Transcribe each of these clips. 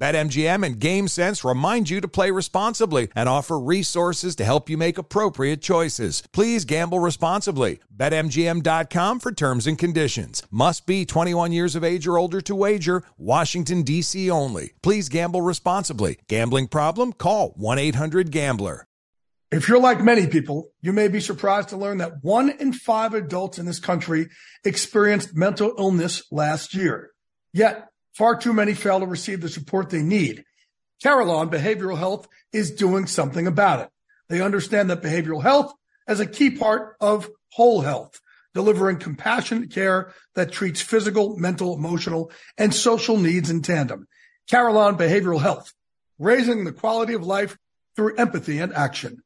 BetMGM and GameSense remind you to play responsibly and offer resources to help you make appropriate choices. Please gamble responsibly. BetMGM.com for terms and conditions. Must be 21 years of age or older to wager. Washington, D.C. only. Please gamble responsibly. Gambling problem? Call 1 800 Gambler. If you're like many people, you may be surprised to learn that one in five adults in this country experienced mental illness last year. Yet, Far too many fail to receive the support they need. Carelon Behavioral Health is doing something about it. They understand that behavioral health is a key part of whole health, delivering compassionate care that treats physical, mental, emotional, and social needs in tandem. Carelon Behavioral Health, raising the quality of life through empathy and action.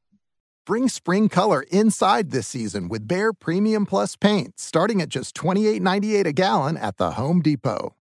Bring spring color inside this season with Behr Premium Plus paint, starting at just $28.98 a gallon at the Home Depot.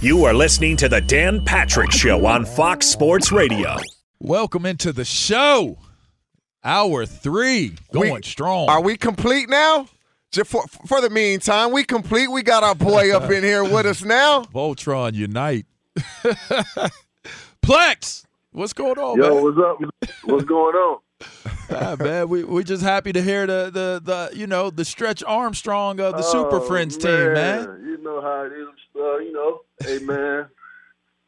You are listening to the Dan Patrick Show on Fox Sports Radio. Welcome into the show. Hour three, going We- strong. Are we complete now? Just for, for the meantime, we complete. We got our boy up in here with us now. Voltron unite. Plex, what's going on, Yo, man? what's up? What's going on? Ah, man, we we just happy to hear the the the you know the Stretch Armstrong of the Super Oh, Friends team, man. You know how it is. Uh, you know, hey man,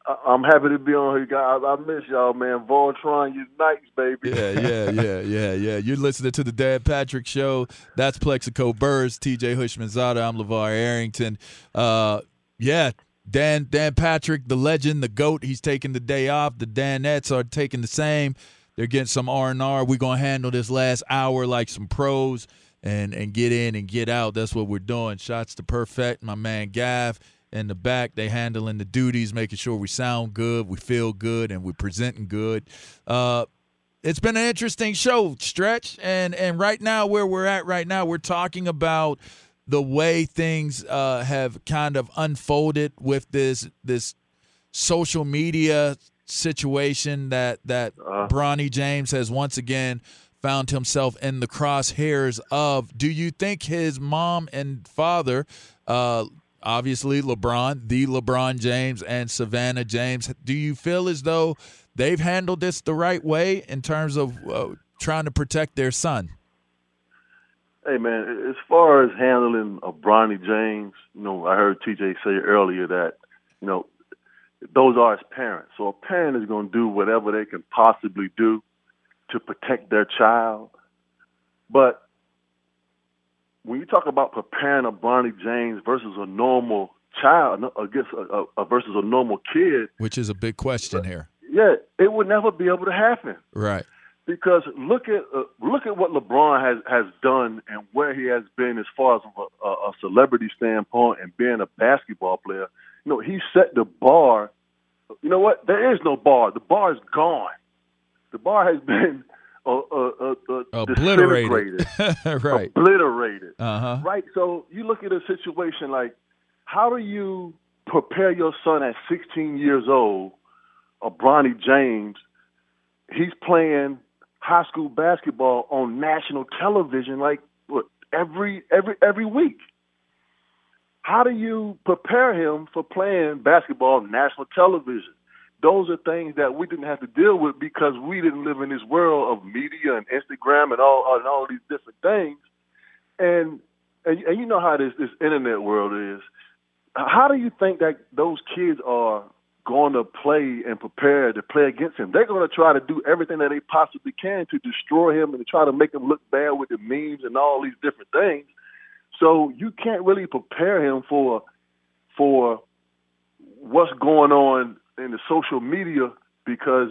I- I'm happy to be on here, guys. I miss y'all, man. Voltron unites, baby. Yeah, yeah, yeah, yeah, yeah. You're listening to the Dan Patrick Show. That's Plaxico Burress, TJ Houshmandzadeh. I'm LeVar Arrington. Uh, yeah, Dan Dan Patrick, the legend, the goat. He's taking the day off. The Danettes are taking the same. They're getting some R and R. We're gonna handle this last hour like some pros and and get in and get out. That's what we're doing. Shots to perfect. My man Gav in the back. They handling the duties, making sure we sound good, we feel good, and we're presenting good. Uh, it's been an interesting show, Stretch, and and right now where we're at right now, we're talking about the way things uh, have kind of unfolded with this this social media situation that that Bronny James has once again found himself in the crosshairs of. Do you think his mom and father, uh, obviously LeBron, the LeBron James and Savannah James, do you feel as though they've handled this the right way in terms of uh, trying to protect their son? Hey man, as far as handling of Bronny James, you know, I heard TJ say earlier that, you know, those are his parents. So a parent is going to do whatever they can possibly do to protect their child. But when you talk about preparing a Bronny James versus a normal child against a, a, versus a normal kid, Which is a big question here. yeah, it would never be able to happen Right. because look at uh, look at what LeBron has has done and where he has been as far as a, a, a celebrity standpoint and being a basketball player. Know, he set the bar. You know what? There is no bar. The bar is gone. The bar has been uh, uh, uh, obliterated, right? obliterated. Uh huh. Right. So you look at a situation like, how do you prepare your son at 16 years old, a Bronny James? He's playing high school basketball on national television, like what, every every every week. How do you prepare him for playing basketball on national television? Those are things that we didn't have to deal with because we didn't live in this world of media and Instagram and all and all these different things. And and, and you know how this this internet world is. How do you think that those kids are going to play and prepare to play against him? They're going to try to do everything that they possibly can to destroy him and to try to make him look bad with the memes and all these different things. So you can't really prepare him for for what's going on in the social media because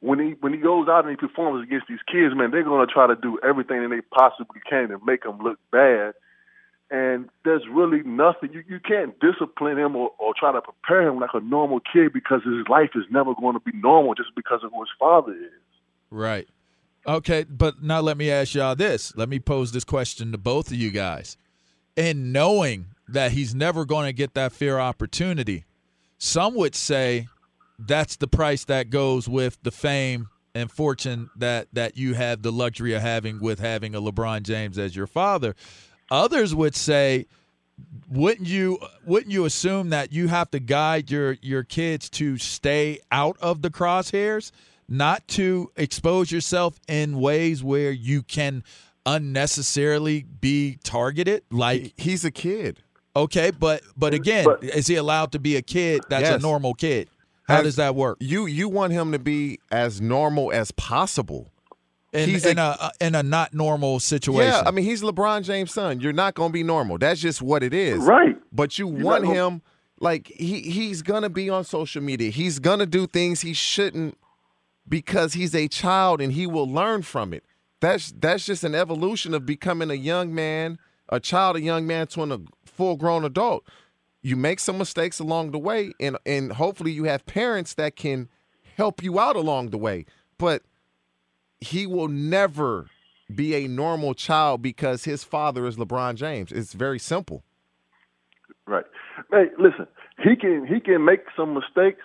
when he when he goes out and he performs against these kids, man, they're to try to do everything that they possibly can to make him look bad. And there's really nothing you you can't discipline him or, or try to prepare him like a normal kid because his life is never going to be normal just because of who his father is. Right. Okay, but now let me ask y'all this. Let me pose this question to both of you guys. And knowing that he's never going to get that fair opportunity, some would say that's the price that goes with the fame and fortune that that you have the luxury of having with having a LeBron James as your father. Others would say wouldn't you wouldn't you assume that you have to guide your your kids to stay out of the crosshairs, not to expose yourself in ways where you can unnecessarily be targeted like he's a kid. Okay, but but again, But- is he allowed to be a kid that's Yes. a normal kid? How As- does that work? You you want him to be as normal as possible. In, he's in a- a, uh, in a not normal situation. Yeah, I mean he's LeBron James' son. You're not gonna be normal. That's just what it is. Right. But you You're want not gonna- him like he he's gonna be on social media. He's gonna do things he shouldn't because he's a child and he will learn from it. That's that's just an evolution of becoming a young man, a child, a young man to a full grown adult. You make some mistakes along the way, and and hopefully you have parents that can help you out along the way. But he will never be a normal child because his father is LeBron James. It's very simple. Right. Hey, listen, he can he can make some mistakes,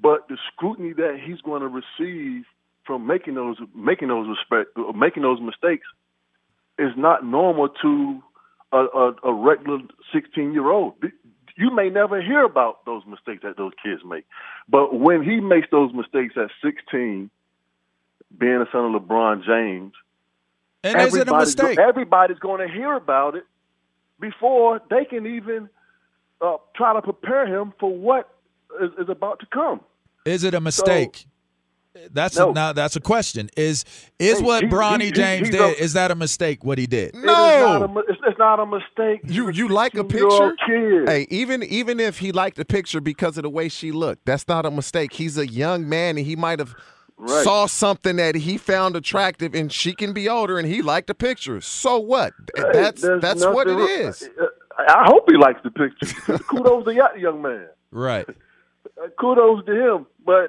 but the scrutiny that he's going to receive from making those making those respect making those mistakes is not normal to a, a, a regular sixteen year old. You may never hear about those mistakes that those kids make, but when he makes those mistakes at sixteen, being a son of LeBron James, and is it a everybody's mistake? everybody's going to hear about it before they can even uh, try to prepare him for what is, is about to come. Is it a mistake? That's No. a, now that's a question. Is is Hey, what he- Bronny he- he- James he's did? a- is that a mistake? What he did? It is not a, No, it's, it's not a mistake. you you like a picture? Kid. Hey, even even if he liked the picture because of the way she looked, that's not a mistake. He's a young man and he might have Right. saw something that he found attractive, and she can be older, and he liked the picture. So what? Hey, That's that's what it nothing- is. Uh, I hope he likes the picture. Kudos to that young man. Right. Uh, kudos to him. But uh,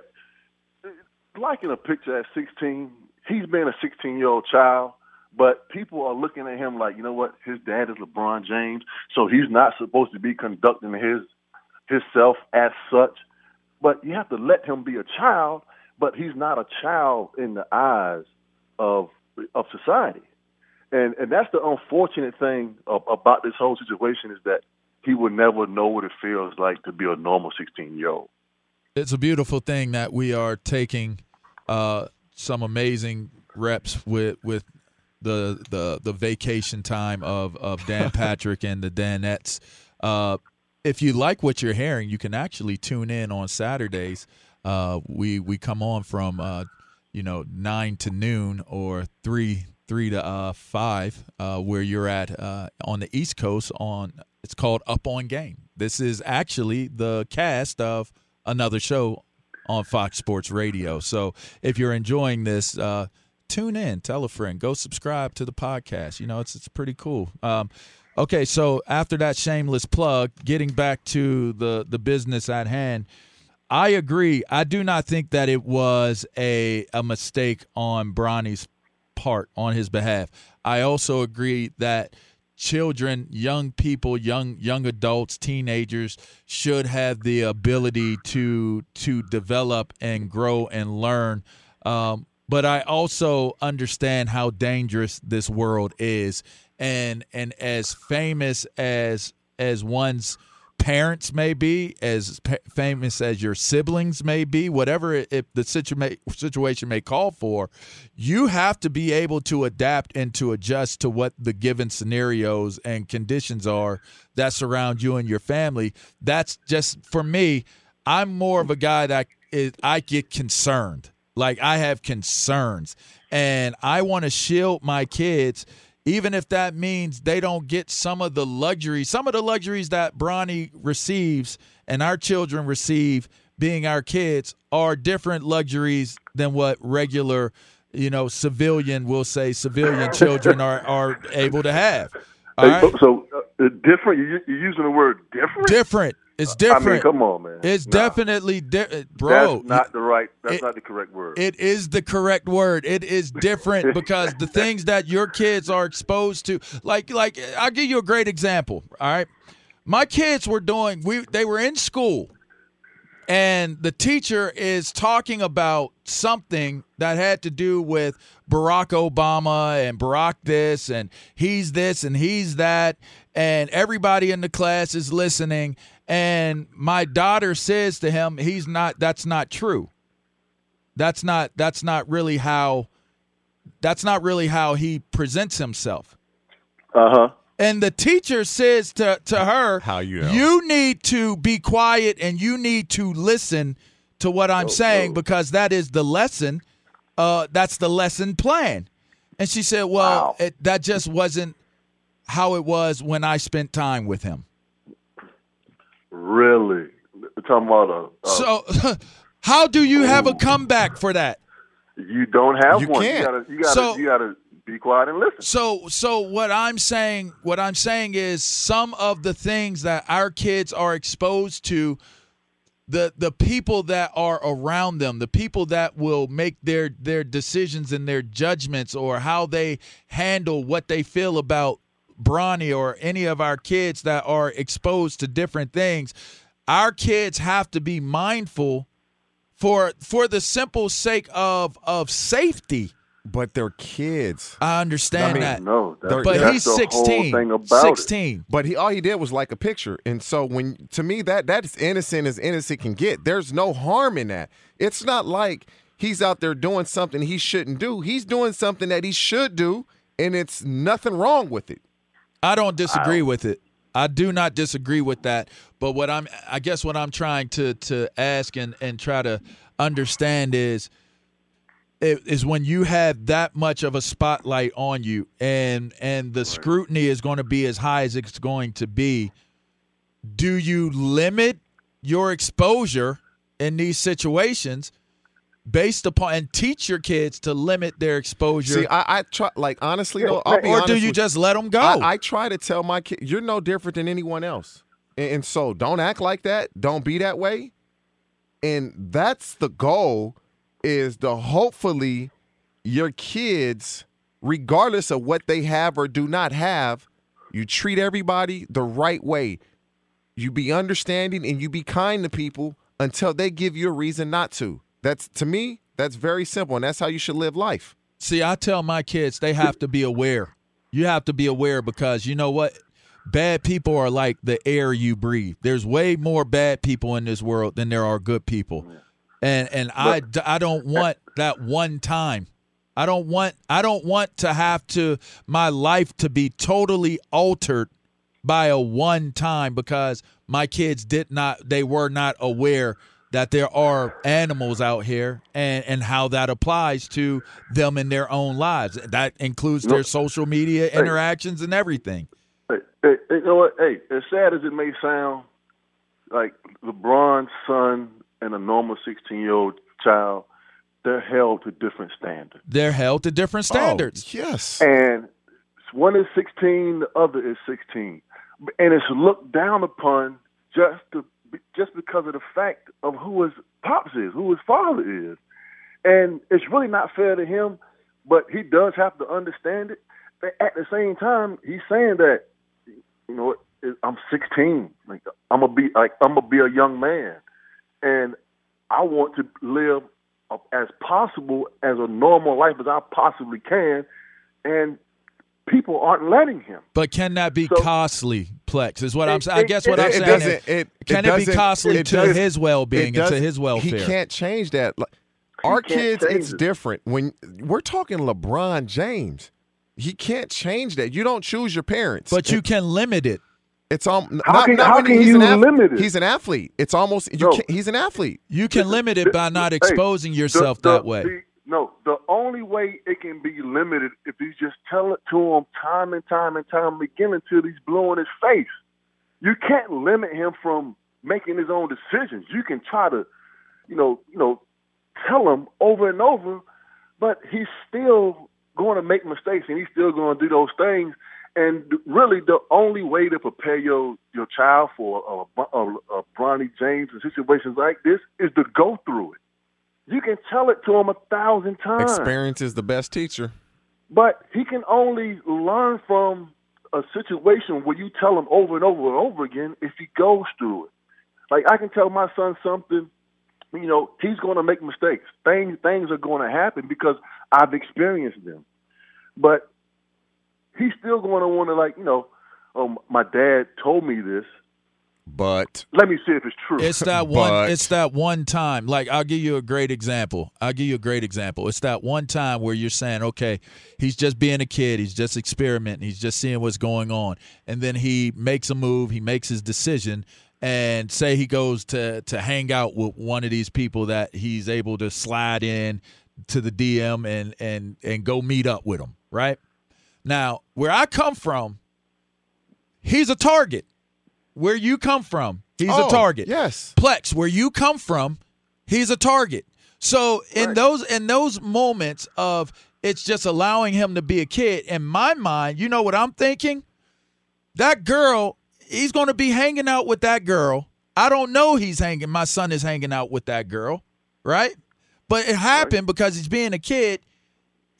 liking a picture at 16, he's been a 16 year old child. But people are looking at him like, you know what? His dad is LeBron James, so he's not supposed to be conducting his himself as such. But you have to let him be a child. But he's not a child in the eyes of of society. And and that's the unfortunate thing of, about this whole situation is that he will never know what it feels like to be a normal 16 year old. it's a beautiful thing that we are taking uh, some amazing reps with with the the the vacation time of of Dan Patrick and the Danettes. Uh, if you like what you're hearing, you can actually tune in on Saturdays. Uh, we we come on from uh, you know nine to noon or three three to uh, five, uh, where you're at uh, on the East Coast. On it's called Up on Game. This is actually the cast of another show on Fox Sports Radio. So if you're enjoying this, uh, tune in, tell a friend, go subscribe to the podcast. You know, it's it's pretty cool. Um, okay, so after that shameless plug, getting back to the the business at hand. I agree. I do not think that it was a a mistake on Bronny's part on his behalf. I also agree that children, young people, young young adults, teenagers should have the ability to to develop and grow and learn. Um, but I also understand how dangerous this world is, and and as famous as as one's parents may be, as pa- famous as your siblings may be, whatever it, if the situa- situation may call for, you have to be able to adapt and to adjust to what the given scenarios and conditions are that surround you and your family. That's just for me. I'm more of a guy that is, I get concerned. Like I have concerns, and I want to shield my kids even if that means they don't get some of the luxuries, some of the luxuries that Bronny receives and our children receive, being our kids, are different luxuries than what regular, you know, civilian, will say, civilian children are, are able to have. All Hey, right? So uh, different. You, you're using the word different. Different. It's different. I mean, come on, man. It's Nah. definitely di- bro. That's not the right. That's it- not the correct word. It is the correct word. It is different because the things that your kids are exposed to, like, like I'll give you a great example. All right, my kids were doing. We they were in school, and the teacher is talking about something that had to do with Barack Obama and Barack this and he's this and he's that. And everybody in the class is listening. And my daughter says to him he's not that's not true. That's not that's not really how that's not really how he presents himself. Uh huh. And the teacher says to, to her How you know? you need to be quiet and you need to listen to what i'm saying because that is the lesson uh that's the lesson plan and she said well Wow. it, that just wasn't how it was when i spent time with him Really. We're talking about a. a so how do you have a comeback for that you don't have You one. can't. You gotta. You gotta. So- you gotta be quiet and listen. So so what I'm saying what I'm saying is some of the things that our kids are exposed to the the people that are around them, the people that will make their their decisions and their judgments or how they handle what they feel about Bronny or any of our kids that are exposed to different things. Our kids have to be mindful for for the simple sake of of safety. But they're kids. I understand I mean, that. No, that's, But But that's he's the 16. Whole thing about it. 16. But he all he did was like a picture. And so when to me that that's innocent as innocent can get. There's no harm in that. It's not like he's out there doing something he shouldn't do. He's doing something that he should do and it's nothing wrong with it. I don't disagree with it. I do not disagree with that. But what I'm I guess what I'm trying to to ask and and try to understand is i- is when you have that much of a spotlight on you and and the scrutiny is going to be as high as it's going to be do you limit your exposure in these situations based upon and teach your kids to limit their exposure See, I, I try like honestly though, I'll be or do you just let them go I, I try to tell my kid, you're no different than anyone else. And, and so don't act like that. Don't be that way. And that's the goal is to hopefully your kids, regardless of what they have or do not have, you treat everybody the right way. You be understanding and you be kind to people until they give you a reason not to. That's to me, that's very simple. And that's how you should live life. See, I tell my kids they have to be aware. You have to be aware because you know what? Bad people are like the air you breathe. There's way more bad people in this world than there are good people. And and I, I don't want that one time. I don't want I don't want to have to my life to be totally altered by a one time because my kids did not they were not aware that there are animals out here and and how that applies to them in their own lives that includes their social media interactions and everything Hey, hey, hey, you know what? Hey, as sad as it may sound, like LeBron's son and a normal 16 year old child, they're held to different standards. they're held to different oh, standards Oh, yes. And one is 16, the other is 16. And it's looked down upon just to be- just because of the fact of who his pops is, who his father is, and it's really not fair to him. But he does have to understand it. But at the same time, he's saying that you know I'm 16, like I'm gonna be like I'm gonna be a young man, and I want to live as possible as a normal life as I possibly can, and people aren't letting him. But can that be So- costly, Plex? Is what I'm saying. I it- guess what it- I'm it saying is, It, can it, be costly it to does- his well-being it and to doesn't- his welfare? He can't change that. Like, our kids, it's it. different. When we're talking LeBron James, he can't change that. You don't choose your parents. but you can limit it. It's um. How not, can- not how can he's you an ath- limit it? He's an athlete. It's almost you. No. Can't, he's an athlete. You can limit it by not Hey, exposing yourself the- the- that way. the- no, the only way it can be limited if you just tell it to him time and time and time again until he's blue in his face. You can't limit him from making his own decisions. You can try to, you know, you know, tell him over and over, but he's still going to make mistakes and he's still going to do those things. And really, the only way to prepare your your child for a, a, a Bronny James and situations like this is to go through it. You can tell it to him a thousand times, Experience is the best teacher. but he can only learn from a situation where you tell him over and over and over again if he goes through it. Like I can tell my son something, you know, he's going to make mistakes. Things things are going to happen because I've experienced them. But he's still going to want to like, you know, um, my dad told me this. But Let me see if it's true. It's that one. But- It's that one time. Like I'll give you a great example. I'll give you a great example. It's that one time where you're saying, okay, he's just being a kid. He's just experimenting. He's just seeing what's going on, and then he makes a move. He makes his decision, and say he goes to to hang out with one of these people that he's able to slide in to the DM and and and go meet up with him. Right now, where I come from, he's a target. Where you come from, he's Oh, a target. Yes. Plex, where you come from, he's a target. So in Right. those in those moments of it's just allowing him to be a kid, in my mind, you know what I'm thinking? That girl, he's gonna be hanging out with that girl. I don't know he's hanging my son is hanging out with that girl, right? But it happened because he's being a kid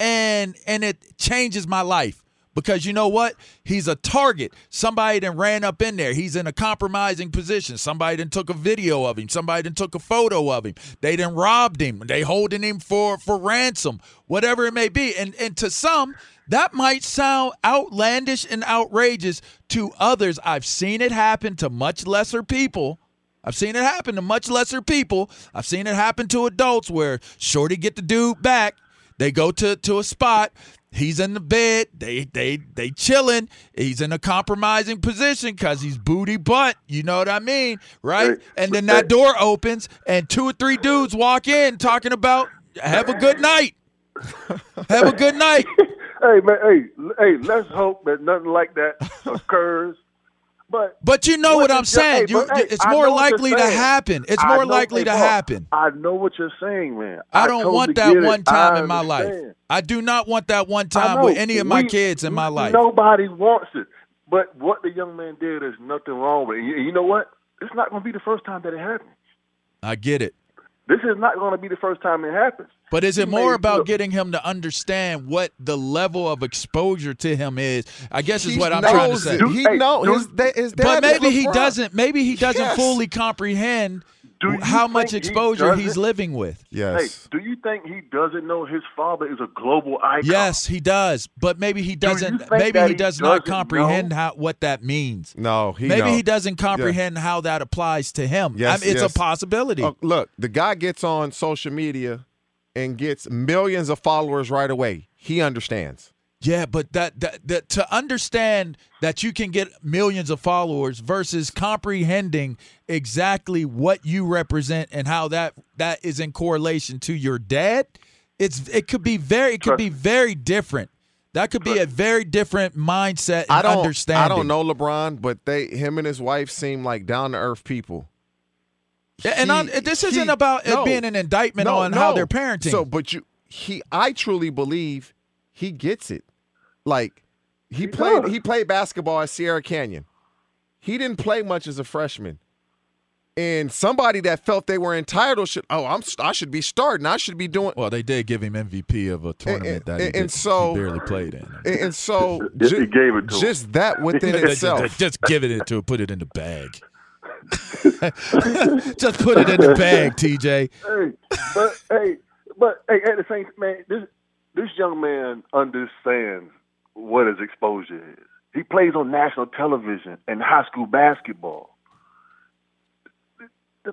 and and it changes my life. Because you know what? He's a target. Somebody then ran up in there. He's in a compromising position. Somebody then took a video of him. Somebody then took a photo of him. They then robbed him. They holding him for for ransom. Whatever it may be. And and to some that might sound outlandish and outrageous. To others i've seen it happen to much lesser people. I've seen it happen to much lesser people. I've seen it happen to adults where Shorty get the dude back. They go to, to a spot. He's in the bed. They they they chilling. He's in a compromising position because he's booty butt. You know what I mean, right? And then that door opens and two or three dudes walk in talking about have a good night. Have a good night. hey man, hey, hey, let's hope that nothing like that occurs. But But you know what, I'm is saying. hey, You, but, hey, it's more what likely to happen. It's more know- likely hey, to happen. I know what you're saying, man. I don't totally want that one time in my life. I do not want that one time with any of my We- kids in my life. Nobody wants it. But what the young man did, is nothing wrong with it. You, you know what? It's not going to be the first time that it happens. I get it. This is not going to be the first time it happens. But is it He more about look, getting him to understand what the level of exposure to him is? I guess is He what I'm trying to say. it. He hey, know do- his, his. But maybe he doesn't. Maybe he doesn't Yes. fully comprehend Do you how much think he exposure he's living with. Yes. Hey, do you think he doesn't know his father is a global icon? Yes, he does. But maybe he doesn't. think Maybe he he does not doesn't comprehend know? how what that means. no, he maybe know. he doesn't comprehend how that applies to him. Yes, I mean, it's yes. a possibility. Uh, look, the guy gets on social media and gets millions of followers right away. He understands. Yeah, but that, that that to understand that you can get millions of followers versus comprehending exactly what you represent and how that that is in correlation to your dad, it's it could be very it could be very different. That could be a very different mindset and I don't. understanding. I don't know LeBron, but they, him and his wife seem like down to earth people. Yeah, and I, this he- isn't about no. it being an indictment No, on how no. they're parenting. So, but you, he, I truly believe he gets it. Like he, He played, does. he played basketball at Sierra Canyon. He didn't play much as a freshman. And somebody that felt they were entitled should, oh, I'm I should be starting. I should be doing. Well, they did give him MVP of a tournament and, that he, and did, so, he barely played in. And, and so, He ju- gave it to him. just that within itself. Just give it to put it in the bag. Just put it in the bag, TJ. Hey, but hey, but hey, at the same man, this this young man understands what his exposure is. He plays on national television and high school basketball.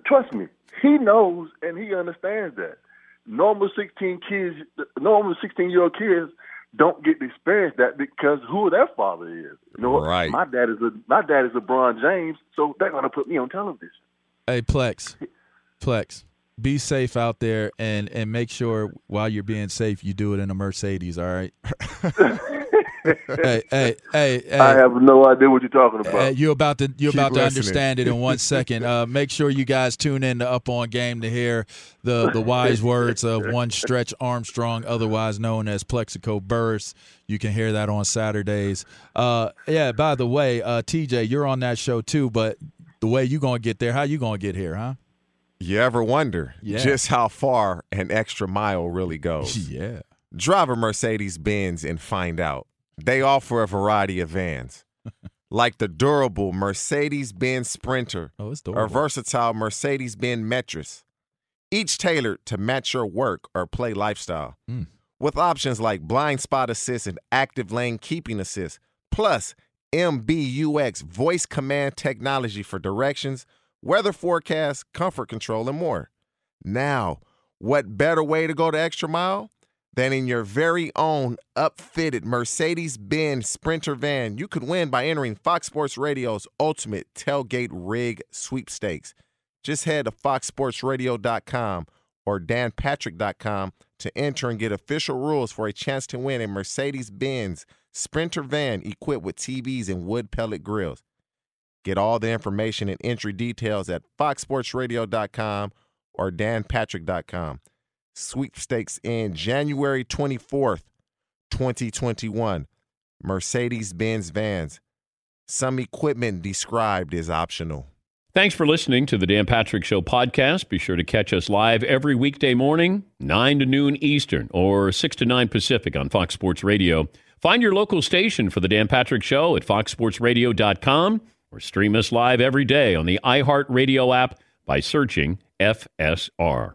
Trust me, he knows and he understands that. Normal sixteen kids, normal sixteen year old kids don't get to experience that because who their father is. You know? Right. my dad is a my dad is LeBron James, so they're gonna put me on television. Hey, Plex, Plex, be safe out there and and make sure while you're being safe, you do it in a Mercedes. All right. hey, hey, hey, hey. I have no idea what you're talking about. Uh, you're about to you're Keep about to listening. understand it in one second. Uh, make sure you guys tune in to Up on Game to hear the the wise words of one Stretch Armstrong, otherwise known as Plaxico Burress. You can hear that on Saturdays. Uh, yeah. By the way, uh, TJ, you're on that show too. But the way you gonna get there? How you gonna get here? Huh? You ever wonder Yeah. just how far an extra mile really goes? Yeah. Drive a Mercedes Benz and find out. They offer a variety of vans, like the durable Mercedes Benz Sprinter Oh, it's or versatile Mercedes Benz Metris, each tailored to match your work or play lifestyle. Mm. With options like blind spot assist and active lane keeping assist, plus MBUX voice command technology for directions, weather forecasts, comfort control, and more. Now, what better way to go the extra mile than in your very own upfitted Mercedes Benz Sprinter van? You could win by entering Fox Sports Radio's Ultimate Tailgate Rig Sweepstakes. Just head to foxsportsradio.com or danpatrick.com to enter and get official rules for a chance to win a Mercedes Benz Sprinter van equipped with TVs and wood pellet grills. Get all the information and entry details at foxsportsradio.com or danpatrick.com. Sweepstakes in January 24th, 2021. Mercedes Benz vans. Some equipment described as optional. Thanks for listening to the Dan Patrick Show podcast. Be sure to catch us live every weekday morning, 9 to noon Eastern or 6 to 9 Pacific on Fox Sports Radio. Find your local station for the Dan Patrick Show at foxsportsradio.com or stream us live every day on the iHeartRadio app by searching FSR.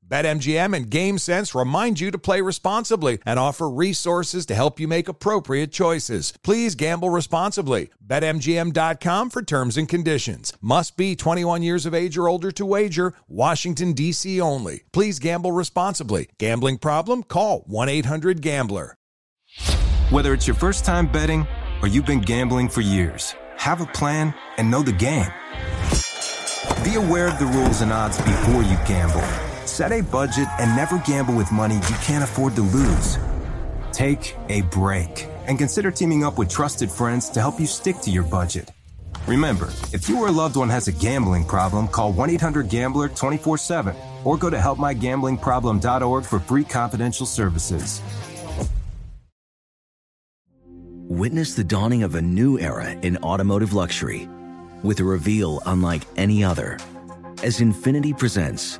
BetMGM and GameSense remind you to play responsibly and offer resources to help you make appropriate choices. Please gamble responsibly. BetMGM.com for terms and conditions. Must be 21 years of age or older to wager. Washington, D.C. only. Please gamble responsibly. Gambling problem? Call 1 800 Gambler. Whether it's your first time betting or you've been gambling for years, have a plan and know the game. Be aware of the rules and odds before you gamble. Set a budget and never gamble with money you can't afford to lose. Take a break and consider teaming up with trusted friends to help you stick to your budget. Remember, if you or a loved one has a gambling problem, call 1 800 Gambler 24 7 or go to helpmygamblingproblem.org for free confidential services. Witness the dawning of a new era in automotive luxury with a reveal unlike any other as Infiniti presents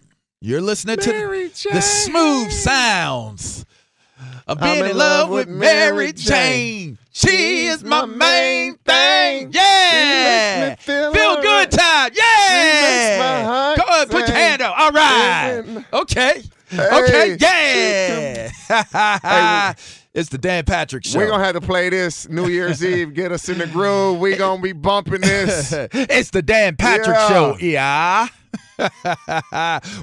You're listening Mary to the smooth sounds of being I'm in love with Mary Jane. She is my main thing. Yeah. feel Feel alright. good time. She makes my Yeah. heart Go ahead, put your hand up. All right. Okay. Hey, Okay. Yeah. it's the Dan Patrick Show. We're gonna have to play this New Year's Eve. Get us in the groove. We're gonna be bumping this. it's the Dan Patrick Yeah. Show. Yeah.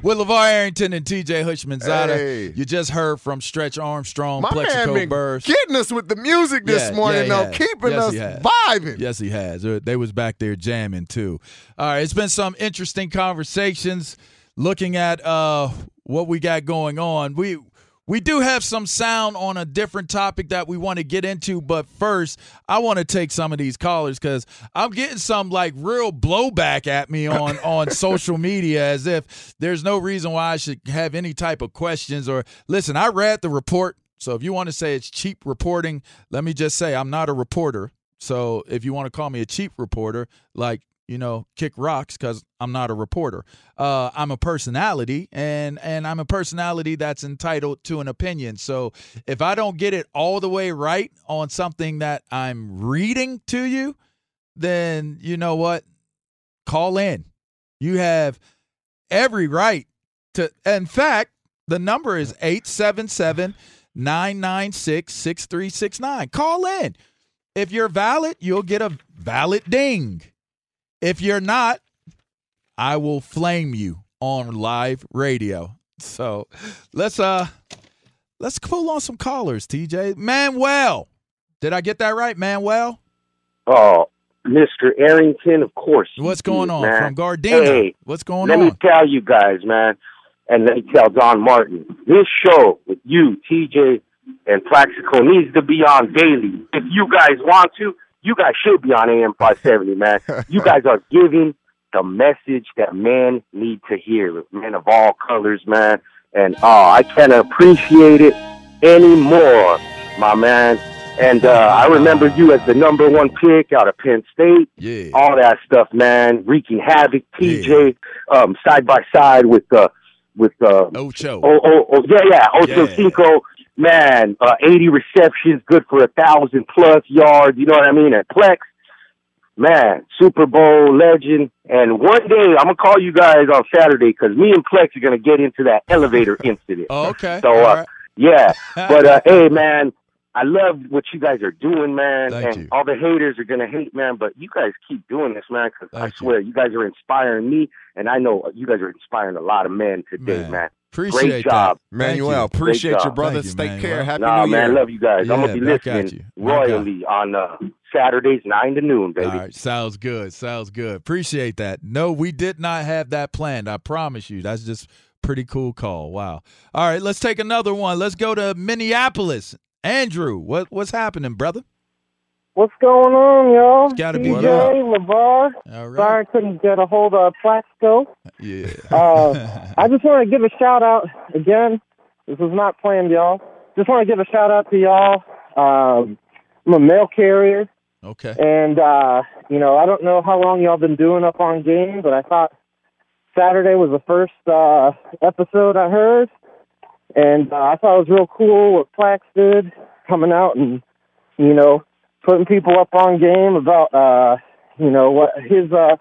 With LeVar Arrington and TJ Houshmandzadeh. Hey. You just heard from Stretch Armstrong, My man Plaxico been Burress. getting us with the music this Yeah, morning, yeah, though, yeah. keeping Yes, us vibing. Yes, he has. Uh, They was back there jamming too. All right, it's been some interesting conversations looking at uh what we got going on. We we do have some sound on a different topic that we want to get into, but first, I want to take some of these callers because I'm getting some like real blowback at me on on social media as if there's no reason why I should have any type of questions or listen. I read the report, so if you want to say it's cheap reporting, let me just say I'm not a reporter. So if you want to call me a cheap reporter, like you know, kick rocks because I'm not a reporter. Uh, I'm a personality, and and I'm a personality that's entitled to an opinion. So if I don't get it all the way right on something that I'm reading to you, then you know what? Call in. You have every right to. In fact, the number is 877 996 6369. Call in. If you're valid, you'll get a valid ding. If you're not, I will flame you on live radio. So let's uh let's pull on some callers, TJ. Manuel. Did I get that right, Manuel? Oh, Mr. Arrington, of course. What's going on man. from Gardena? Hey, What's going let on? Let me tell you guys, man, and let me tell Don Martin, this show with you, TJ, and Plaxico needs to be on daily. If you guys want to, you guys should be on AM 570, man. you guys are giving the message that men need to hear, men of all colors, man. And oh, I can't appreciate it anymore, my man. And uh, I remember you as the number one pick out of Penn State. Yeah. All that stuff, man, wreaking havoc. TJ, um, side by side with uh, with uh, Ocho. Oh, oh, oh, yeah, yeah, Ocho Yeah. Cinco. Man, uh, 80 receptions, good for a thousand plus yards. You know what I mean? At Plex, man, Super Bowl legend. And one day I'm gonna call you guys on Saturday because me and Plex are gonna get into that elevator incident. Oh, okay. So, uh, right. yeah, but uh, hey, man, I love what you guys are doing, man. Thank and you. all the haters are gonna hate, man. But you guys keep doing this, man. Because I Thank you. swear, you. guys are inspiring me, and I know you guys are inspiring a lot of men today, Man, man. Appreciate Great job. that. Manuel, you. appreciate Great your brother. Thank you, Stay care. Happy Nah, New man, Year. love you guys. I'm gonna be back at listening you. Royally on uh, Saturdays nine to noon, baby. All right, sounds good. Sounds good. Appreciate that. No, we did not have that planned. I promise you. That's just pretty cool call. Wow. All right, let's take another one. Let's go to Minneapolis. Andrew, what what's happening, brother? What's going on, y'all? It's gotta be DJ. LeVar. All right. Sorry I couldn't get a hold of Plaxico. Yeah. Uh, I just want to give a shout out again. This was not planned, y'all. Just want to give a shout out to y'all. Um, I'm a mail carrier, Okay. and uh, you know I don't know how long y'all been doing up on game, but I thought Saturday was the first uh, episode I heard, and uh, I thought it was real cool what Flax did coming out and you know putting people up on game about uh, you know what his uh,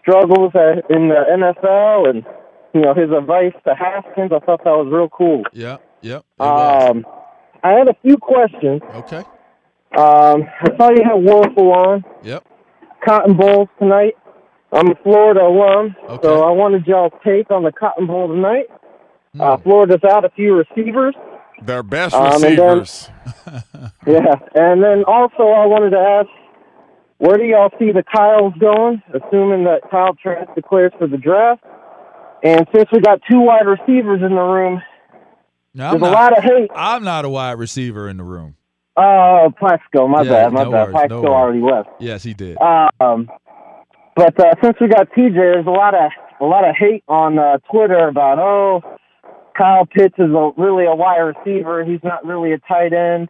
struggles in the NFL and you know his advice to Haskins. I thought that was real cool. Yeah, was. Um, I had a few questions. okay. Um, I saw you had Wuerffel on. Yep. Cotton Bowl tonight. I'm a Florida alum, Okay. so I wanted y'all's take on the Cotton Bowl tonight. Hmm. Uh, Florida's out a few receivers. Their best Um, and then- receivers. Yeah, and then also I wanted to ask, where do y'all see the Kyles going, assuming that Kyle Trask declares for the draft? And since we got two wide receivers in the room, Now, I'm there's a not, lot of hate. I'm not a wide receiver in the room. Oh, Plaxico, my Yeah, bad, my no bad. worries, no Plaxico worries. already left. Yes, he did. Um, but uh, since we got TJ, there's a lot of a lot of hate on uh, Twitter about oh, Kyle Pitts is a, really a wide receiver. He's not really a tight end.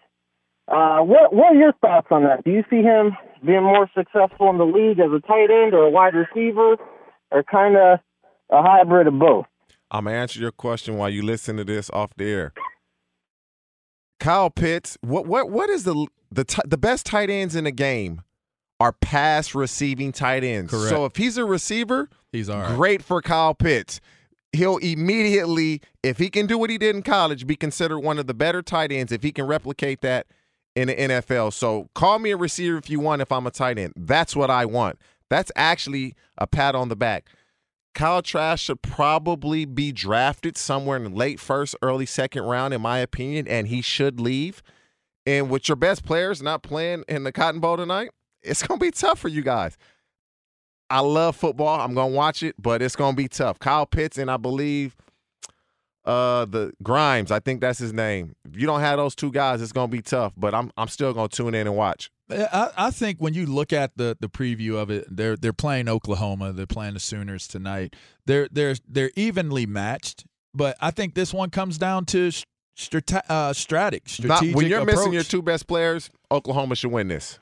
Uh, what what are your thoughts on that? Do you see him being more successful in the league as a tight end or a wide receiver, or kind of a hybrid of both? I'm gonna answer your question while you listen to this off the air. Kyle Pitts, what what what is the the ti- the best tight ends in the game are pass receiving tight ends. Correct. So if he's a receiver, He's all right. great for Kyle Pitts. He'll immediately, if he can do what he did in college, be considered one of the better tight ends if he can replicate that in the NFL. So call me a receiver if you want if I'm a tight end. That's what I want. That's actually a pat on the back. Kyle Trask should probably be drafted somewhere in the late first, early second round, in my opinion, and he should leave. And with your best players not playing in the Cotton Bowl tonight, it's going to be tough for you guys. I love football. I'm going to watch it, but it's going to be tough. Kyle Pitts and I believe uh the Grimes, I think that's his name. If you don't have those two guys, it's going to be tough, but I'm I'm still going to tune in and watch. I, I think when you look at the the preview of it, they're they're playing Oklahoma, they're playing the Sooners tonight. They're they're they're evenly matched, but I think this one comes down to strate- uh, strategic Not, when you're missing your two best players, Oklahoma should win this.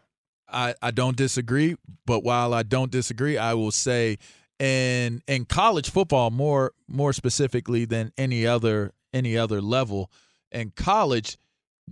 I, I don't disagree, but while I don't disagree, I will say in in college football more more specifically than any other any other level in college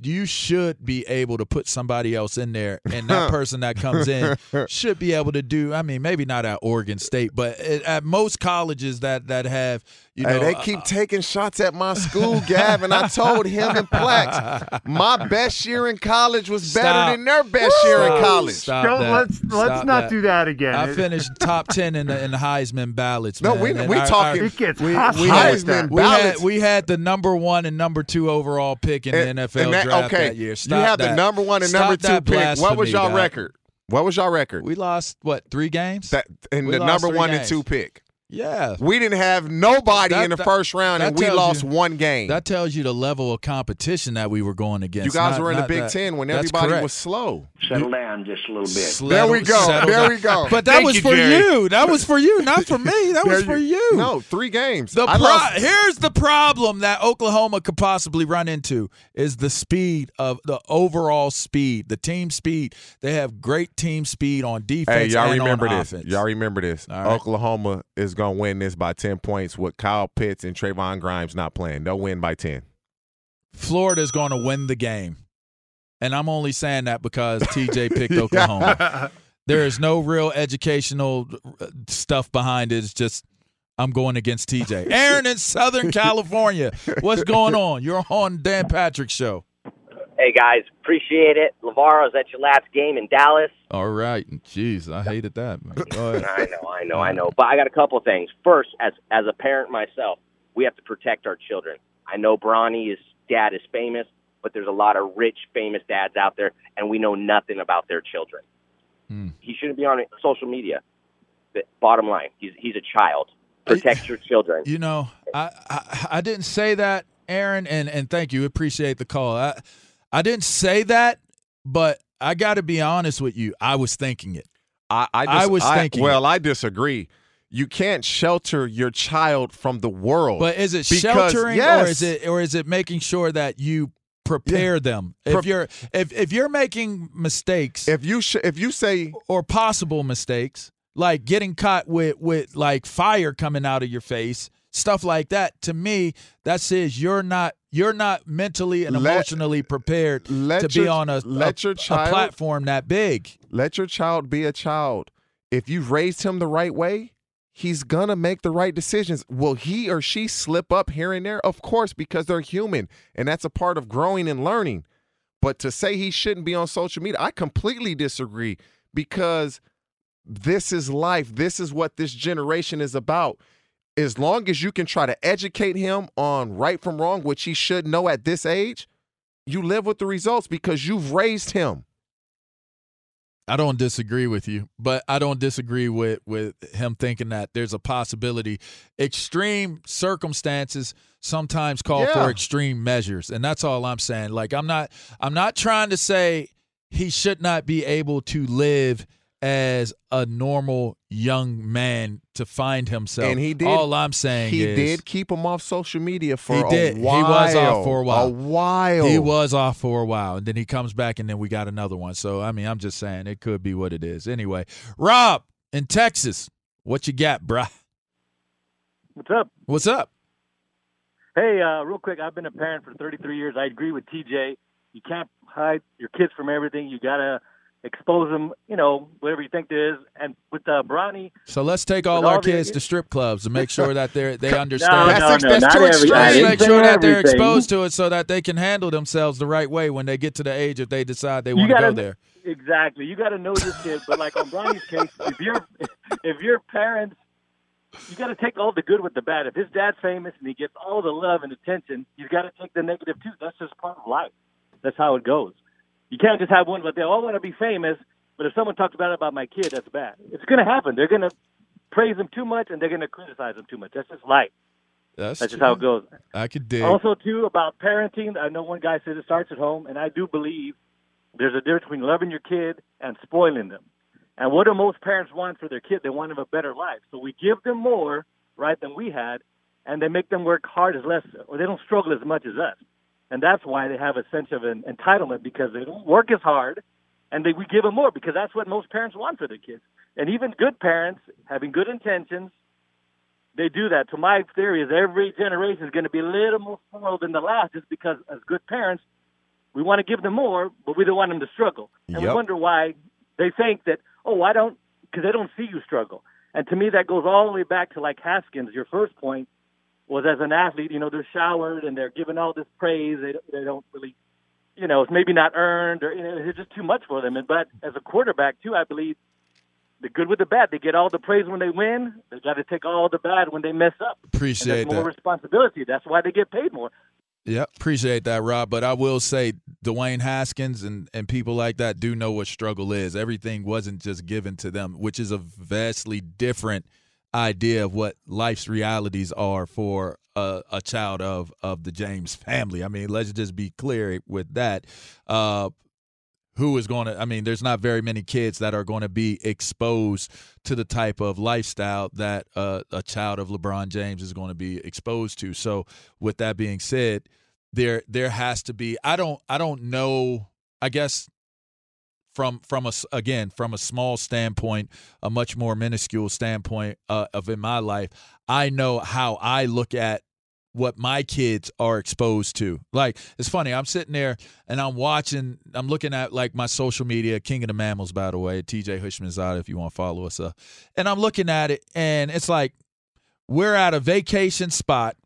you should be able to put somebody else in there and that person that comes in should be able to do I mean maybe not at Oregon State but at, most colleges that that have you hey, know they uh, keep uh, taking shots at my school, Gav, and I told him and Plex, my best year in college was better than their best year in college. Stop Don't- that. let's- let's not that. do that again. I finished top ten in the in the Heisman ballots. No, man. we- And we our- talking- our- It gets we, hostile we had, with that. we had ballots. we had the number one and number two overall pick in And- the NFL and that- draft okay, that year. you Stop have the number one and Stop number two pick. What was blasphemy, y'all record? What was y'all record? We lost what three games? that and we the number three one and two pick. Yeah. We didn't have nobody That- in the that- first round, and we lost you- one game. That tells you the level of competition that we were going against. you guys Not- were in the Big that- Ten when everybody correct. was slow. Settle down just a little bit. Settle- There we go. There down. we go. But that Thank was you, for Jerry. you. That was for you, not for me. That was for you. No, three games. The pro- lost- here's the problem that Oklahoma could possibly run into is the speed of the overall speed, the team speed. They have great team speed on defense Hey, y'all and remember on this. offense. Y'all remember this. All right. Oklahoma is going to win this by 10 points with Kyle Pitts and Trevon Grimes not playing. They'll win by 10. Florida's going to win the game. And I'm only saying that because TJ picked Oklahoma. There is no real educational uh, stuff behind it. It's just I'm going against TJ. Aaron in Southern California. What's going on? You're on Dan Patrick show. Hey guys, appreciate it. LeVar, is was at your last game in Dallas. All right. Jeez, I hated that. Man. Go ahead. I know, I know, I know. But I got a couple of things. First, as as a parent myself, we have to protect our children. I know Bronny's dad is famous, but there's a lot of rich, famous dads out there, and we know nothing about their children. Hmm. He shouldn't be on social media. But bottom line, he's he's a child. Protect your children. You know, I, I I didn't say that, Aaron, and and thank you. Appreciate the call. I I didn't say that, but I got to be honest with you. I was thinking it. I, I, I was thinking Well, I disagree. You can't shelter your child from the world. But is it Because- sheltering or is it or is it making sure that you prepare them. If Pre- you're if if you're making mistakes, if you sh- if you say or possible mistakes, like getting caught with with like fire coming out of your face, stuff like that, to me, that says you're not you're not mentally and Let- emotionally prepared let to be on a, let a, your a platform that big. let your child be a child. If you've raised him the right way, he's gonna make the right decisions. Will he or she slip up here and there? Of course, because they're human, and that's a part of growing and learning. But to say he shouldn't be on social media, I completely disagree because this is life. This is what this generation is about. As long as you can try to educate him on right from wrong, which he should know at this age, you live with the results because you've raised him. I don't disagree with you, but I don't disagree with with him thinking that there's a possibility. Extreme circumstances sometimes call Yeah. for extreme measures, and that's all I'm saying. Like I'm not I'm not trying to say he should not be able to live as a normal young man to find himself. And he did. All I'm saying he is did keep him off social media for he a did. while. He was off for a while. A while. He was off for a while, and then he comes back, and then we got another one. So I mean, I'm just saying it could be what it is. Anyway, Rob in Texas, what you got, bruh? What's up? What's up? Hey, uh, real quick, I've been a parent for 33 years. I agree with TJ. You can't hide your kids from everything. You gotta expose them, you know, whatever you think there is. And with uh, Bronny, So let's take all our all the- kids to strip clubs and make sure that they they understand. no, no, no, not every- I Let's didn't make sure that they're exposed to it so that they can handle themselves the right way when they get to the age if they decide they you want to gotta go there. exactly. You got to know your kid. But like on Bronny's case, if you're if your parents, you got to take all the good with the bad. If his dad's famous and he gets all the love and attention, you've got to take the negative too. That's just part of life. That's how it goes. You can't just have one, but they all want to be famous. But if someone talks bad about my kid, that's bad. It's going to happen. They're going to praise him too much, and they're going to criticize him too much. That's just life. That's, That's just how it goes. I could dig. Also, too, about parenting, I know one guy said it starts at home, and I do believe there's a difference between loving your kid and spoiling them. And what do most parents want for their kid? They want them a better life. So we give them more, right, than we had, and they make them work hard as less, or they don't struggle as much as us. And that's why they have a sense of an entitlement because they don't work as hard, and they, we give them more because that's what most parents want for their kids. And even good parents, having good intentions, they do that. So my theory is every generation is going to be a little more spoiled than the last, just because as good parents, we want to give them more, but we don't want them to struggle. And we wonder why they think that, oh, I don't, because they don't see you struggle. And to me, that goes all the way back to like Haskins. Your first point was as an athlete, you know, they're showered and they're given all this praise. They they don't really, you know, it's maybe not earned or you know, it's just too much for them. And but as a quarterback too, I believe the good with the bad. They get all the praise when they win. They got to take all the bad when they mess up. And Appreciate that's more that. responsibility. That's why they get paid more. Yeah, appreciate that, Rob. But I will say Dwayne Haskins and, and people like that do know what struggle is. Everything wasn't just given to them, which is a vastly different idea of what life's realities are for a, a child of of the James family. I mean, let's just be clear with that. Uh, who is going to i mean there's not very many kids that are going to be exposed to the type of lifestyle that uh, a child of lebron james is going to be exposed to so with that being said there there has to be i don't i don't know i guess from from a again from a small standpoint a much more minuscule standpoint uh, of in my life i know how i look at what my kids are exposed to. Like it's funny, I'm sitting there and I'm watching, I'm looking at like my social media, King of the Mammals, by the way, TJ Houshmandzadeh, if you want to follow us. Uh, and I'm looking at it and it's like we're at a vacation spot,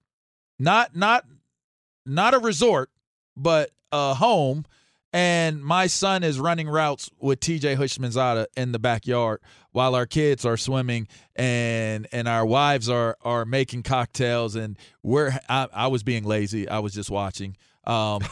not not not a resort, but a home. And my son is running routes with TJ Houshmandzadeh in the backyard while our kids are swimming and and our wives are are making cocktails and we're I, I was being lazy. I was just watching. Um,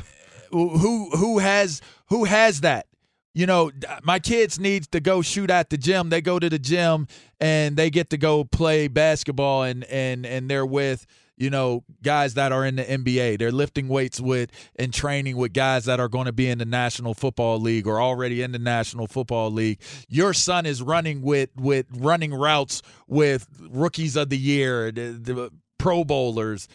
who who has who has that? You know, my kids need to go shoot at the gym. They go to the gym and they get to go play basketball and and and they're with you know guys that are in the NBA. They're lifting weights with and training with guys that are going to be in the National Football League or already in the National Football League. Your son is running with with running routes with rookies of the year, the, the Pro Bowlers.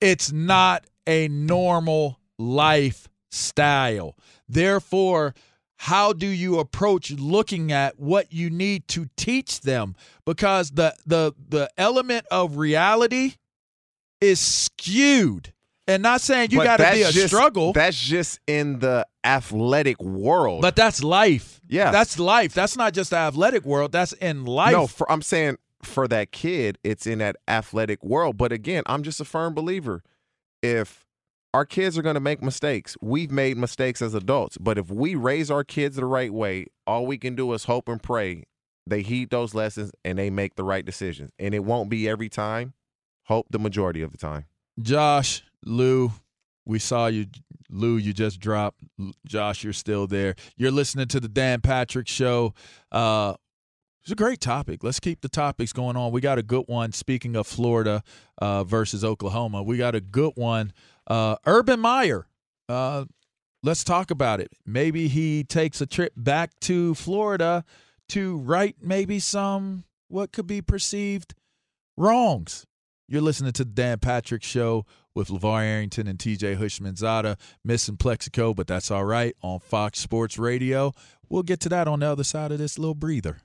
It's not a normal lifestyle. Therefore, how do you approach looking at what you need to teach them? Because the the the element of reality is skewed. And not saying you got to be a just- struggle. That's just in the athletic world. But that's life. Yeah. That's life. That's not just the athletic world. That's in life. No, for, I'm saying for that kid, it's in that athletic world. But again, I'm just a firm believer. If our kids are going to make mistakes, we've made mistakes as adults. But if we raise our kids the right way, all we can do is hope and pray they heed those lessons and they make the right decisions. And it won't be every time. Hope the majority of the time. Josh, Lou, we saw you. Lou, you just dropped. Josh, you're still there. You're listening to the Dan Patrick Show. Uh, it's a great topic. Let's keep the topics going on. We got a good one. Speaking of Florida uh, versus Oklahoma, we got a good one. Uh, Urban Meyer. Uh, let's talk about it. Maybe he takes a trip back to Florida to right maybe some what could be perceived wrongs. You're listening to the Dan Patrick Show with LeVar Arrington and TJ Houshmandzadeh. Missing Plaxico, but that's all right on Fox Sports Radio. We'll get to that on the other side of this little breather.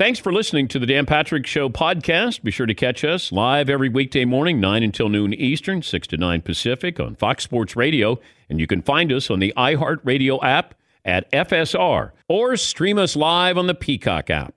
Thanks for listening to the Dan Patrick Show podcast. Be sure to catch us live every weekday morning, 9 until noon Eastern, 6 to 9 Pacific on Fox Sports Radio. And you can find us on the iHeartRadio app at FSR or stream us live on the Peacock app.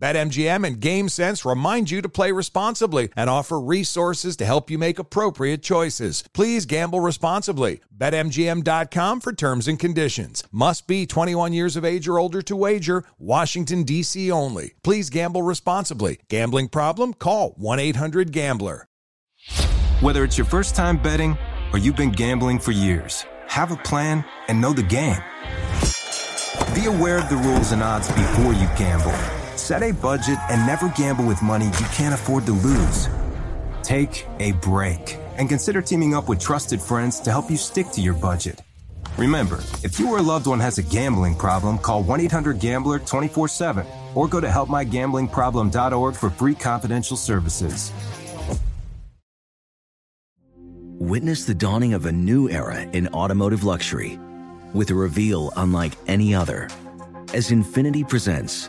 BetMGM and GameSense remind you to play responsibly and offer resources to help you make appropriate choices. Please gamble responsibly. BetMGM.com for terms and conditions. Must be 21 years of age or older to wager. Washington, D.C. only. Please gamble responsibly. Gambling problem? Call 1 800 Gambler. Whether it's your first time betting or you've been gambling for years, have a plan and know the game. Be aware of the rules and odds before you gamble. Set a budget and never gamble with money you can't afford to lose. Take a break and consider teaming up with trusted friends to help you stick to your budget. Remember, if you or a loved one has a gambling problem, call 1 800 Gambler 24 7 or go to helpmygamblingproblem.org for free confidential services. Witness the dawning of a new era in automotive luxury with a reveal unlike any other as Infiniti presents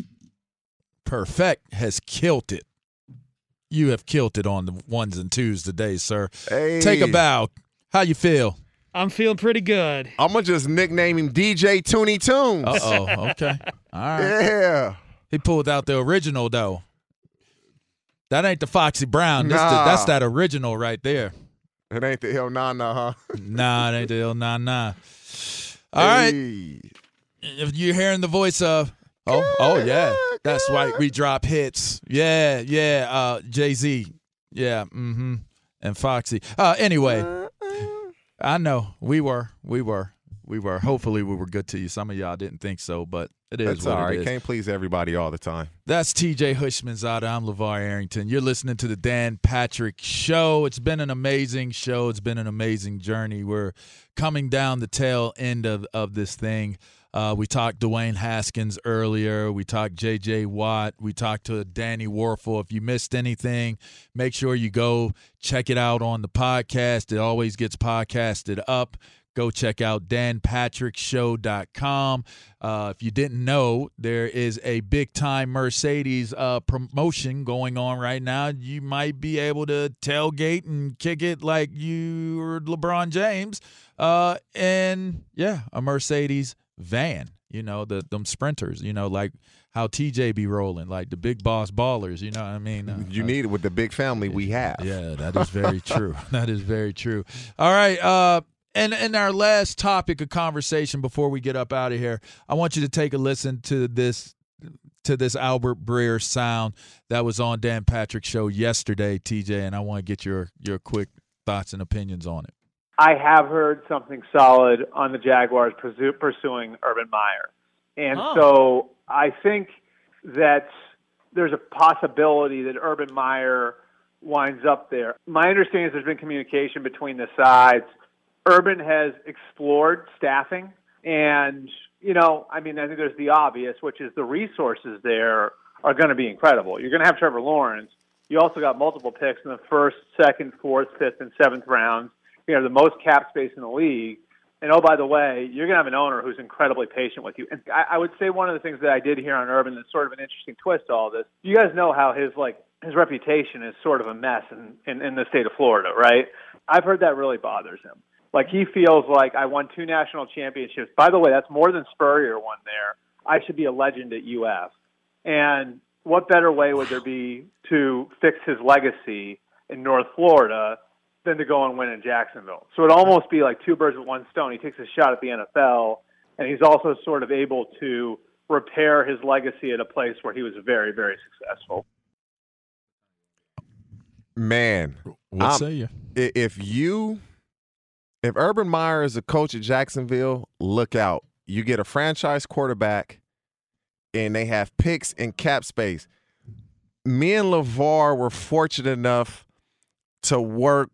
Perfect has killed it. You have killed it on the ones and twos today, sir. Hey. Take a bow. How you feel? I'm feeling pretty good. I'm gonna just nickname him DJ Tooney Tunes. Uh oh. Okay. All right. Yeah. He pulled out the original though. That ain't the Foxy Brown. This the- Nah. that's that original right there. It ain't the hell nah nah, huh? Nah, it ain't the L nah nah. All right. Hey. If you're hearing the voice of Oh, oh yeah. That's right. We drop hits. Yeah, yeah. Uh Jay Z. Yeah, mm-hmm. And Foxy. Uh anyway. I know. We were. We were. We were. Hopefully we were good to you. Some of y'all didn't think so, but it is That's what all it Can't please everybody all the time. That's TJ Houshmandzadeh. I'm LeVar Arrington. You're listening to the Dan Patrick Show. It's been an amazing show. It's been an amazing journey. We're coming down the tail end of, of this thing. Uh, we talked Dwayne Haskins earlier. We talked J.J. Watt. We talked to Danny Wuerffel. If you missed anything, make sure you go check it out on the podcast. It always gets podcasted up go check out danpatrickshow.com. Uh, if you didn't know, there is a big time Mercedes uh, promotion going on right now. You might be able to tailgate and kick it like you were LeBron James. Uh, and yeah, a Mercedes van, you know, the them sprinters, you know, like how TJ be rolling, like the big boss ballers, you know what I mean? Uh, You need it with the big family we have. yeah, that is very true. that is very true. All right. Uh, and in our last topic of conversation before we get up out of here, I want you to take a listen to this to this Albert Breer sound that was on Dan Patrick's show yesterday, TJ, and I want to get your your quick thoughts and opinions on it. I have heard something solid on the Jaguars pursu- pursuing Urban Meyer. And Oh. so I think that there's a possibility that Urban Meyer winds up there. My understanding is there's been communication between the sides. Urban has explored staffing, and, you know, I mean, I think there's the obvious, which is the resources there are going to be incredible. You're going to have Trevor Lawrence. You also got multiple picks in the first, second, fourth, fifth, and seventh rounds. You know the most cap space in the league. And oh, by the way, you're going to have an owner who's incredibly patient with you. And I, I would say one of the things that I did hear on Urban that's sort of an interesting twist to all this. You guys know how his like his reputation is sort of a mess in, in, in the state of Florida, right? I've heard that really bothers him. Like he feels like I won two national championships. By the way, that's more than Spurrier won there. I should be a legend at UF. And what better way would there be to fix his legacy in North Florida than to go and win in Jacksonville? So it'd almost be like two birds with one stone. He takes a shot at the NFL, and he's also sort of able to repair his legacy at a place where he was very, very successful. Man, What say you? If you, if Urban Meyer is a coach at Jacksonville, look out. You get a franchise quarterback, and they have picks and cap space. Me and Levar were fortunate enough to work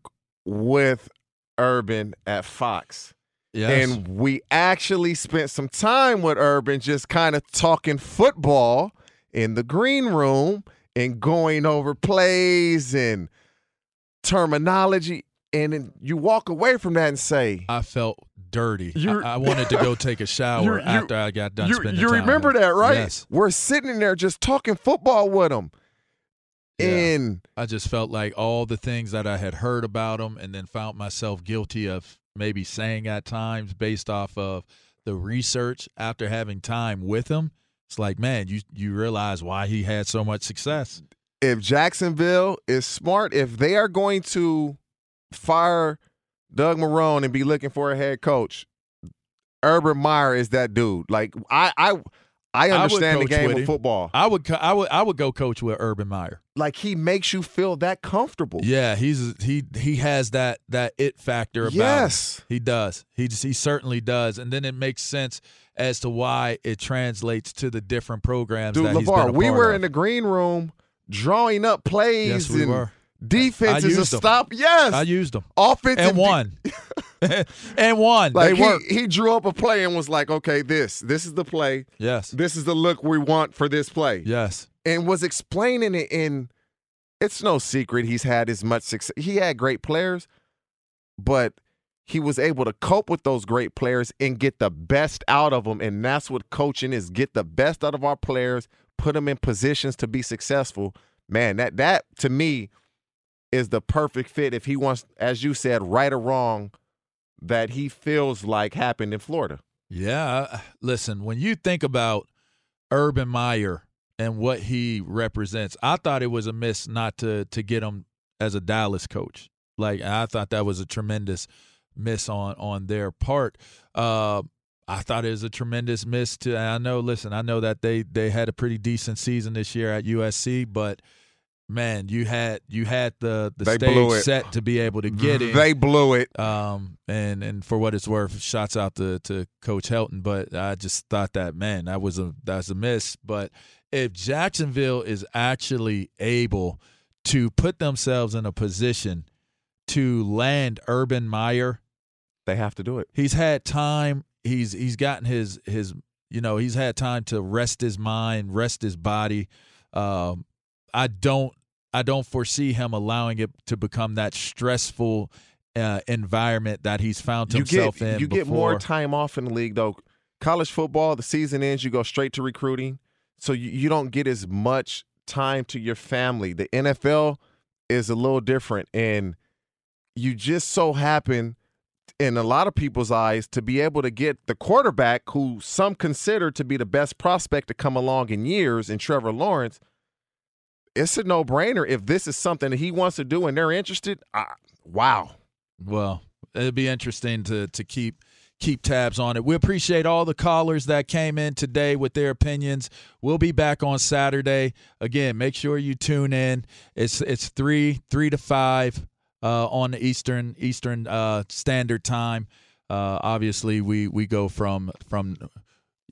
with Urban at Fox. Yes. And we actually spent some time with Urban just kind of talking football in the green room and going over plays and terminology. And then you walk away from that and say, I felt dirty. I, I wanted to go take a shower after I got done you, spending you remember with that, right? Yes. We're sitting in there just talking football with him. Yeah. And I just felt like all the things that I had heard about him and then found myself guilty of maybe saying at times based off of the research after having time with him. It's like, man, you you realize why he had so much success. if Jacksonville is smart, if they are going to fire Doug Marrone and be looking for a head coach, Urban Meyer is that dude. Like I I I understand the game of football. I would I would I would go coach with Urban Meyer. Like he makes you feel that comfortable. Yeah, he's he he has that that it factor about him. Yes. He does. He just, he certainly does. And then it makes sense as to why it translates to the different programs Dude, that he's been LeVar, we were of. in the green room drawing up plays Yes, we and were. Defenses I to used 'em. stop. Yes. I used them. Offense and won. and one. Like they he, he drew up a play and was like, okay, this, this is the play. Yes. This is the look we want for this play. Yes. And was explaining it in it's no secret he's had as much success. He had great players, but he was able to cope with those great players and get the best out of them. And that's what coaching is: get the best out of our players, put them in positions to be successful. Man, that that to me is the perfect fit if he wants, as you said, right or wrong, that he feels like happened in Florida. Yeah, listen, when you think about Urban Meyer and what he represents, I thought it was a miss not to to get him as a Dallas coach. Like I thought that was a tremendous miss on on their part. Uh, I thought it was a tremendous miss to. I know. Listen, I know that they they had a pretty decent season this year at USC, but man, you had you had the the They stage set to be able to get it. They blew it. Um, and and for what it's worth, shots out to to Coach Helton. But I just thought that man, that was a that's a miss. But if Jacksonville is actually able to put themselves in a position to land Urban Meyer, they have to do it. He's had time. He's he's gotten his his you know he's had time to rest his mind, rest his body. Um, I don't I don't foresee him allowing it to become that stressful uh, environment that he's found You himself get in. you before. get more time off in the league though. College football, the season ends, you go straight to recruiting, so you, you don't get as much time to your family. The NFL is a little different, and you just so happen, in a lot of people's eyes, to be able to get the quarterback who some consider to be the best prospect to come along in years, in Trevor Lawrence. It's a no brainer if this is something that he wants to do and they're interested. Wow. Well, it'd be interesting to to keep keep tabs on it. We appreciate all the callers that came in today with their opinions. We'll be back on Saturday. Again, make sure you tune in. It's it's three three to five uh, on the Eastern Eastern uh, Standard Time. Uh, obviously, we we go from from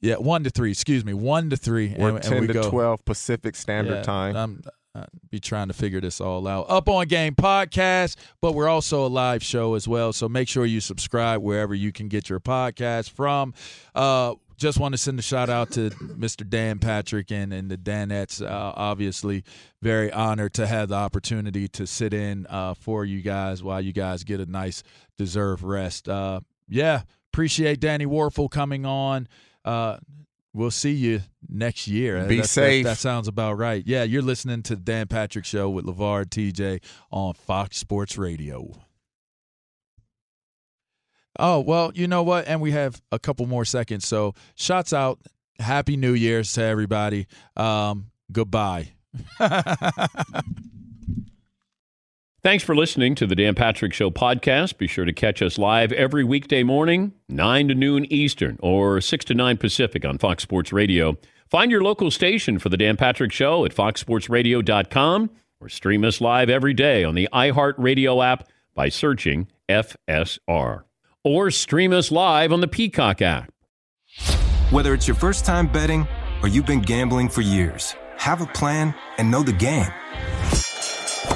yeah one to three. Excuse me, one to three. We're and, and ten we to go, twelve Pacific Standard yeah, Time. I'm I'd be trying to figure this all out. Up on Game podcast, but we're also a live show as well. So make sure you subscribe wherever you can get your podcast from. Uh, just want to send a shout out to Mr. Dan Patrick and, and the Danettes. Uh, obviously, very honored to have the opportunity to sit in uh, for you guys while you guys get a nice deserved rest. Uh, yeah, appreciate Danny Wuerffel coming on. Uh, we'll see you next year. Be That's- that- safe. That, sounds about right. Yeah, you're listening to the Dan Patrick Show with LeVar TJ on Fox Sports Radio. Oh, well, you know what? And we have a couple more seconds. So, shots out. Happy New Year's to everybody. Um, goodbye. Thanks for listening to the Dan Patrick Show podcast. Be sure to catch us live every weekday morning, 9 to noon Eastern or 6 to 9 Pacific on Fox Sports Radio. Find your local station for the Dan Patrick Show at foxsportsradio.com or stream us live every day on the iHeartRadio app by searching FSR. Or stream us live on the Peacock app. Whether it's your first time betting or you've been gambling for years, have a plan and know the game.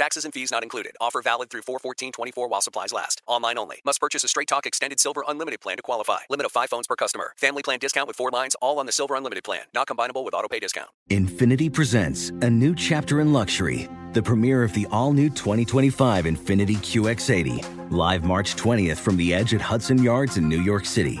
Taxes and fees not included. Offer valid through 41424 while supplies last. Online only. Must purchase a Straight Talk Extended Silver Unlimited plan to qualify. Limit of 5 phones per customer. Family plan discount with 4 lines all on the Silver Unlimited plan. Not combinable with auto pay discount. Infiniti presents a new chapter in luxury, the premiere of the all new 2025 Infiniti QX80, live March 20th from the edge at Hudson Yards in New York City,